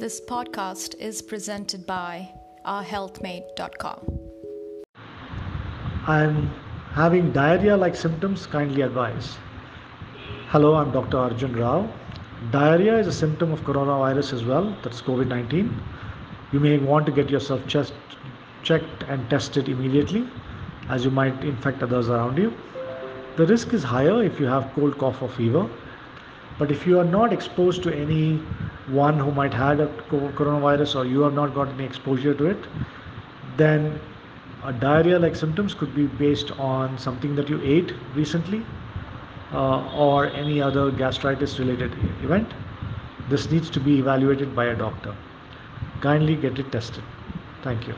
This podcast is presented by ourhealthmate.com. I'm having diarrhea like symptoms, kindly advise. Hello, I'm Dr. Arjun Rao. Diarrhea is a symptom of coronavirus as well, that's COVID 19. You may want to get yourself chest checked and tested immediately as you might infect others around you. The risk is higher if you have cold, cough, or fever. But if you are not exposed to any one who might have a coronavirus or you have not got any exposure to it, then a diarrhea like symptoms could be based on something that you ate recently uh, or any other gastritis related event. This needs to be evaluated by a doctor. Kindly get it tested. Thank you.